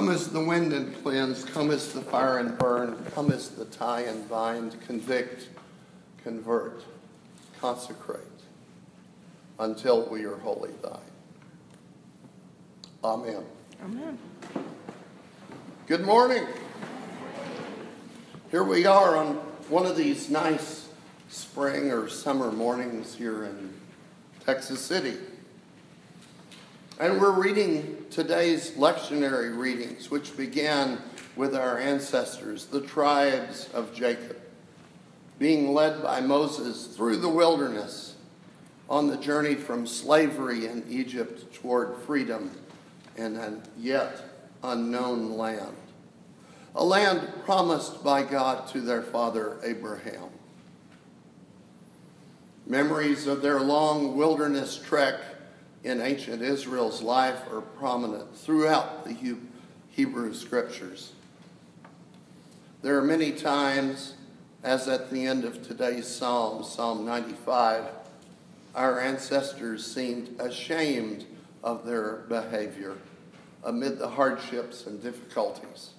Come as the wind and cleanse, come as the fire and burn, come as the tie and bind, convict, convert, consecrate, until we are wholly thine. Amen. Amen. Good morning. Here we are on one of these nice spring or summer mornings here in Texas City. And we're reading today's lectionary readings, which began with our ancestors, the tribes of Jacob, being led by Moses through the wilderness on the journey from slavery in Egypt toward freedom in a yet unknown land. A land promised by God to their father Abraham. Memories of their long wilderness trek in ancient Israel's life are prominent throughout the Hebrew scriptures. There are many times, as at the end of today's psalm, Psalm 95, our ancestors seemed ashamed of their behavior amid the hardships and difficulties.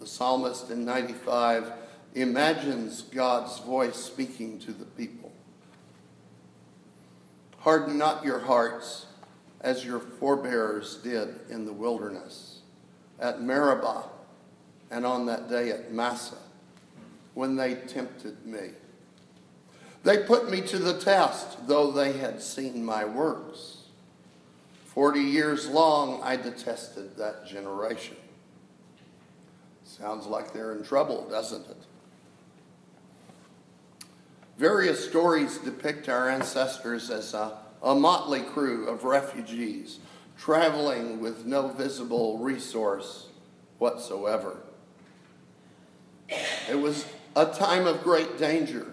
The psalmist in 95 imagines God's voice speaking to the people. Harden not your hearts as your forebears did in the wilderness, at Meribah, and on that day at Massah, when they tempted me. They put me to the test, though they had seen my works. Forty years long I detested that generation. Sounds like they're in trouble, doesn't it? Various stories depict our ancestors as a, a motley crew of refugees traveling with no visible resource whatsoever. It was a time of great danger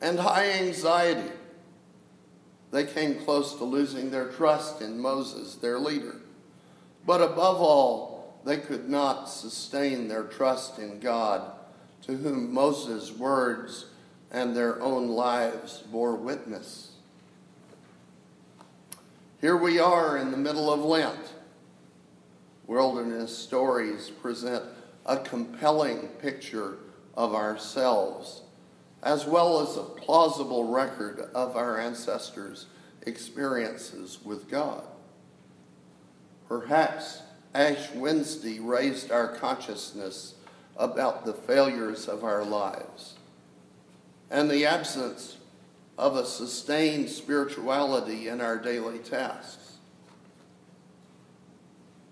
and high anxiety. They came close to losing their trust in Moses, their leader. But above all, they could not sustain their trust in God, to whom Moses' words and their own lives bore witness. Here we are in the middle of Lent. Wilderness stories present a compelling picture of ourselves, as well as a plausible record of our ancestors' experiences with God. Perhaps Ash Wednesday raised our consciousness about the failures of our lives and the absence of a sustained spirituality in our daily tasks.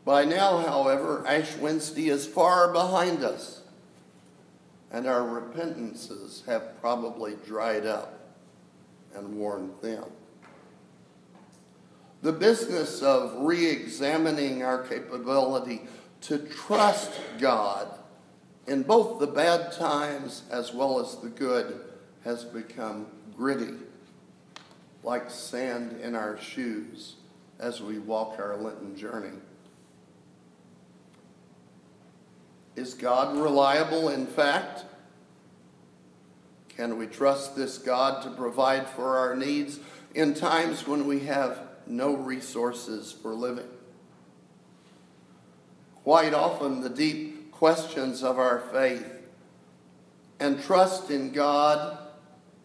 By now, however, Ash Wednesday is far behind us, and our repentances have probably dried up and worn thin. The business of re examining our capability to trust God in both the bad times as well as the good has become gritty, like sand in our shoes as we walk our Lenten journey. Is God reliable in fact? Can we trust this God to provide for our needs in times when we have no resources for living? Quite often, the deep questions of our faith and trust in God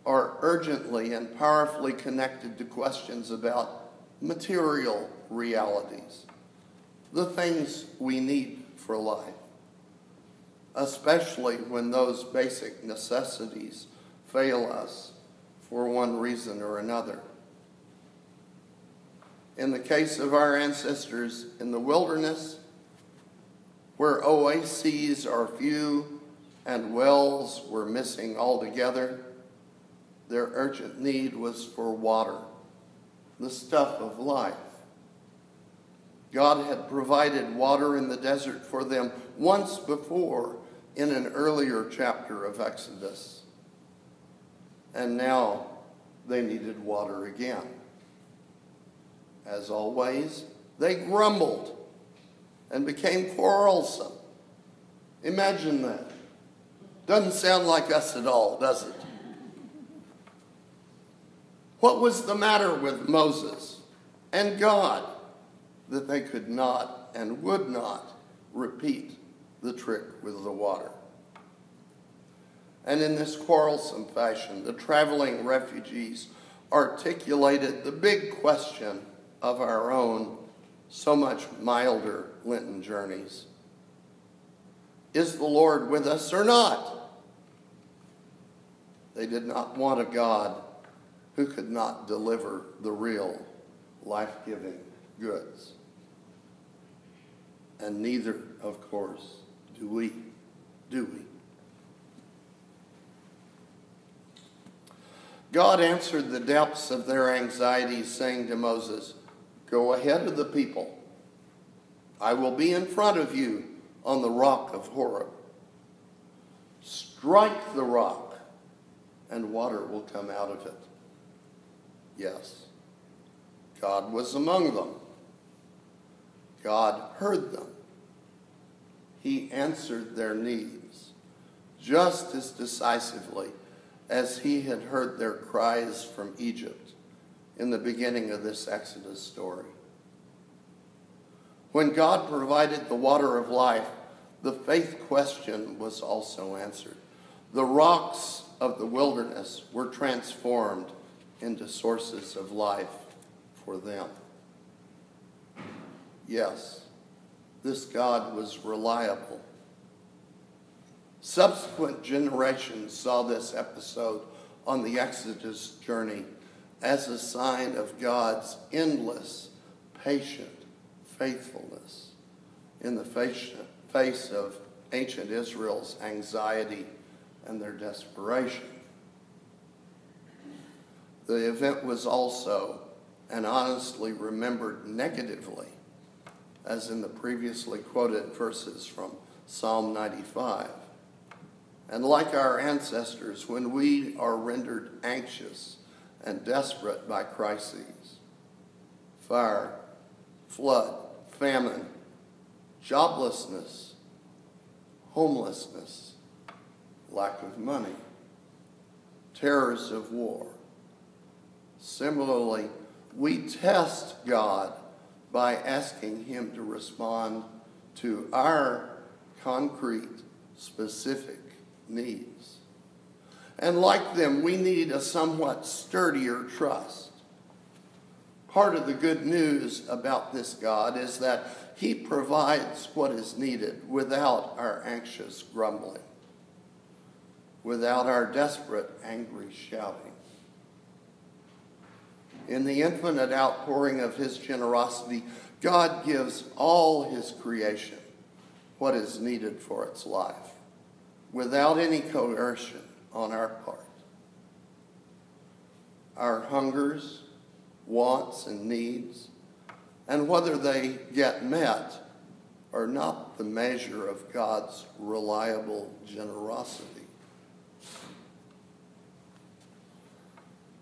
are urgently and powerfully connected to questions about material realities, the things we need for life, especially when those basic necessities fail us for one reason or another. In the case of our ancestors in the wilderness, where oases are few and wells were missing altogether, their urgent need was for water, the stuff of life. God had provided water in the desert for them once before in an earlier chapter of Exodus. And now they needed water again. As always, they grumbled and became quarrelsome. Imagine that. Doesn't sound like us at all, does it? What was the matter with Moses and God that they could not and would not repeat the trick with the water. And in this quarrelsome fashion, the traveling refugees articulated the big question of our own, so much milder Lenten journeys. Is the Lord with us or not? They did not want a God who could not deliver the real life giving goods. And neither, of course, do we. Do we? God answered the depths of their anxieties, saying to Moses, Go ahead of the people. I will be in front of you on the rock of Horeb. Strike the rock, and water will come out of it. Yes, God was among them. God heard them. He answered their needs just as decisively as he had heard their cries from Egypt in the beginning of this Exodus story. When God provided the water of life, the faith question was also answered. The rocks of the wilderness were transformed into sources of life for them. Yes, this God was reliable Subsequent generations saw this episode on the Exodus journey as a sign of God's endless, patient faithfulness in the face of ancient Israel's anxiety and their desperation. The event was also and honestly remembered negatively, as in the previously quoted verses from Psalm 95. And like our ancestors, when we are rendered anxious and desperate by crises, fire, flood, famine, joblessness, homelessness, lack of money, terrors of war. Similarly, we test God by asking Him to respond to our concrete, specific needs. And like them, we need a somewhat sturdier trust. Part of the good news about this God is that He provides what is needed without our anxious grumbling, without our desperate, angry shouting. In the infinite outpouring of His generosity, God gives all His creation what is needed for its life without any coercion on our part. Our hungers, wants, and needs, and whether they get met, are not the measure of God's reliable generosity.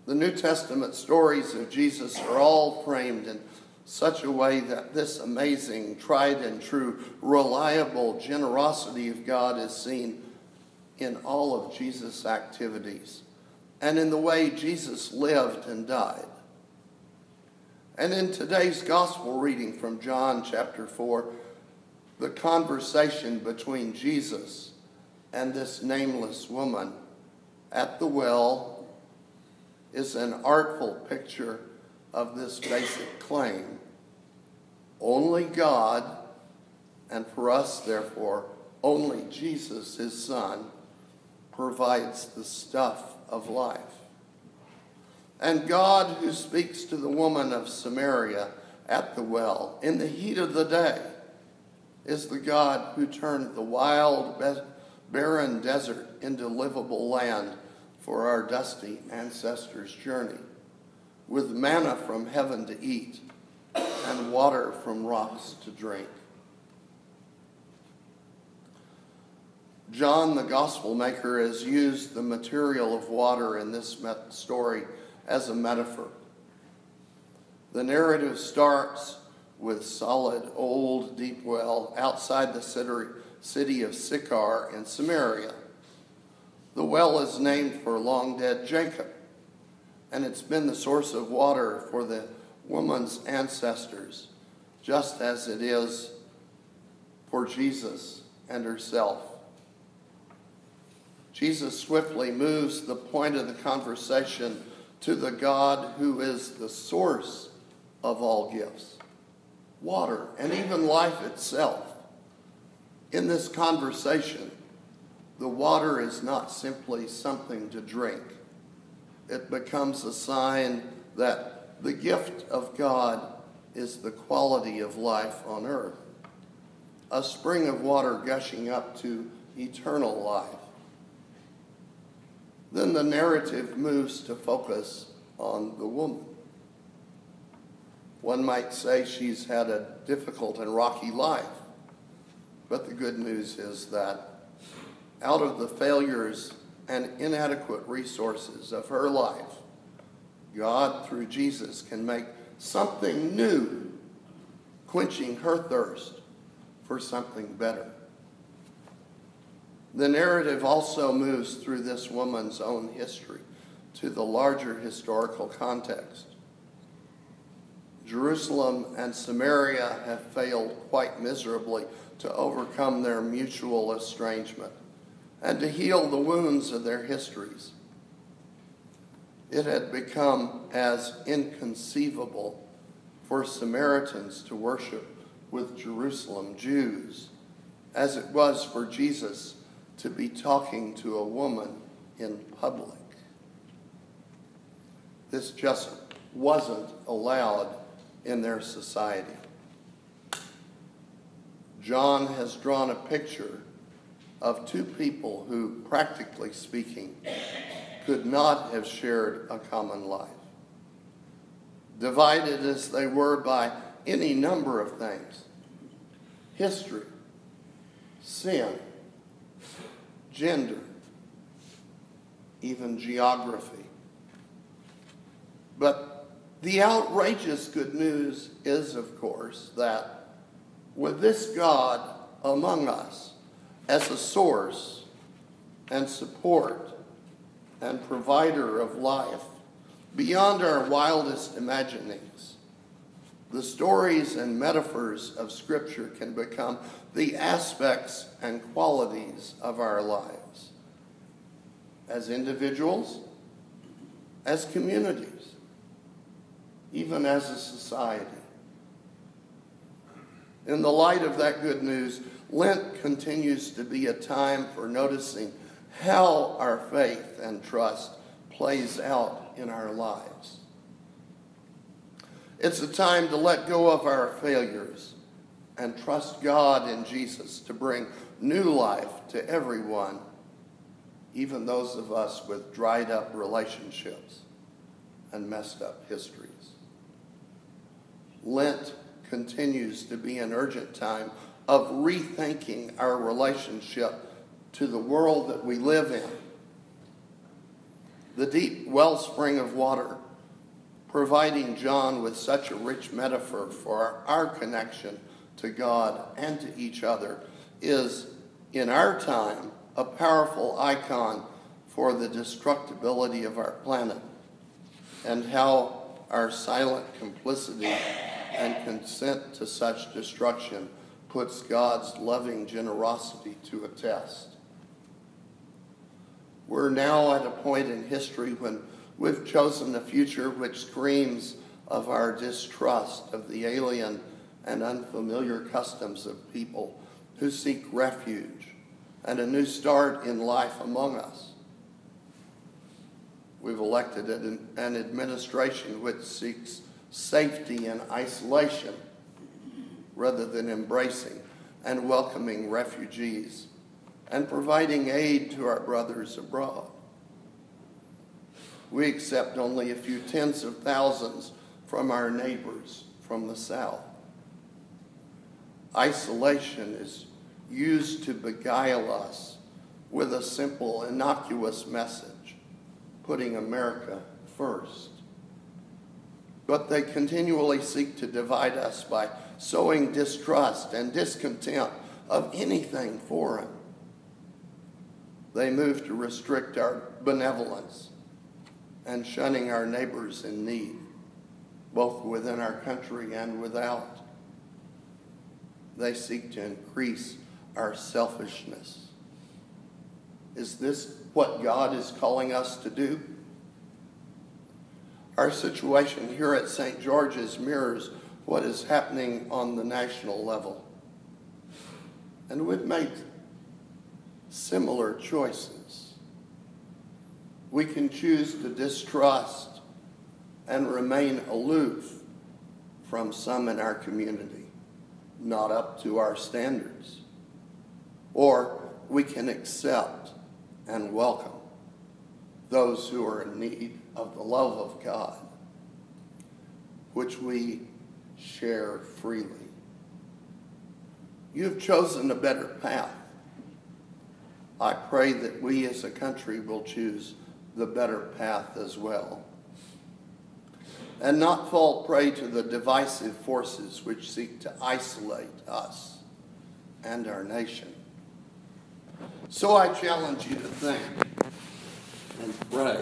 The New Testament stories of Jesus are all framed in such a way that this amazing, tried and true, reliable generosity of God is seen in all of Jesus' activities and in the way Jesus lived and died. And in today's gospel reading from John chapter 4, the conversation between Jesus and this nameless woman at the well is an artful picture of this basic claim. Only God, and for us, therefore, only Jesus, his Son, provides the stuff of life. And God, who speaks to the woman of Samaria at the well in the heat of the day, is the God who turned the wild, barren desert into livable land for our dusty ancestors' journey, with manna from heaven to eat and water from rocks to drink. John, the gospel maker, has used the material of water in this story as a metaphor. The narrative starts with solid, old, deep well outside the city of Sychar in Samaria. Well is named for long dead Jacob, and it's been the source of water for the woman's ancestors, just as it is for Jesus and herself. Jesus swiftly moves the point of the conversation to the God who is the source of all gifts, water, and even life itself. In this conversation, the water is not simply something to drink. It becomes a sign that the gift of God is the quality of life on earth, a spring of water gushing up to eternal life. Then the narrative moves to focus on the woman. One might say she's had a difficult and rocky life, but the good news is that out of the failures and inadequate resources of her life, God, through Jesus, can make something new, quenching her thirst for something better. The narrative also moves through this woman's own history to the larger historical context. Jerusalem and Samaria have failed quite miserably to overcome their mutual estrangement and to heal the wounds of their histories. It had become as inconceivable for Samaritans to worship with Jerusalem Jews as it was for Jesus to be talking to a woman in public. This just wasn't allowed in their society. John has drawn a picture of two people who, practically speaking, could not have shared a common life. Divided as they were by any number of things history, sin, gender, even geography. But the outrageous good news is, of course, that with this God among us, as a source and support and provider of life beyond our wildest imaginings. The stories and metaphors of Scripture can become the aspects and qualities of our lives as individuals, as communities, even as a society. In the light of that good news, Lent continues to be a time for noticing how our faith and trust plays out in our lives. It's a time to let go of our failures and trust God in Jesus to bring new life to everyone, even those of us with dried up relationships and messed up histories. Lent continues to be an urgent time of rethinking our relationship to the world that we live in. The deep wellspring of water, providing John with such a rich metaphor for our connection to God and to each other, is in our time a powerful icon for the destructibility of our planet and how our silent complicity and consent to such destruction puts God's loving generosity to a test. We're now at a point in history when we've chosen a future which screams of our distrust of the alien and unfamiliar customs of people who seek refuge and a new start in life among us. We've elected an administration which seeks safety and isolation rather than embracing and welcoming refugees and providing aid to our brothers abroad. We accept only a few tens of thousands from our neighbors from the south. Isolation is used to beguile us with a simple, innocuous message, putting America first. But they continually seek to divide us by sowing distrust and discontent of anything foreign. They move to restrict our benevolence and shunning our neighbors in need, both within our country and without. they seek to increase our selfishness. Is this what God is calling us to do? Our situation here at St. George's mirrors what is happening on the national level. And we've made similar choices. We can choose to distrust and remain aloof from some in our community, not up to our standards. Or we can accept and welcome those who are in need of the love of God, which we share freely. You have chosen a better path. I pray that we as a country will choose the better path as well and not fall prey to the divisive forces which seek to isolate us and our nation. So I challenge you to think and pray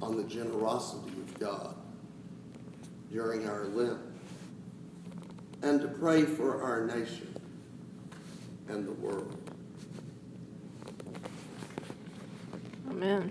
on the generosity of God during our Lent and to pray for our nation and the world. Amen.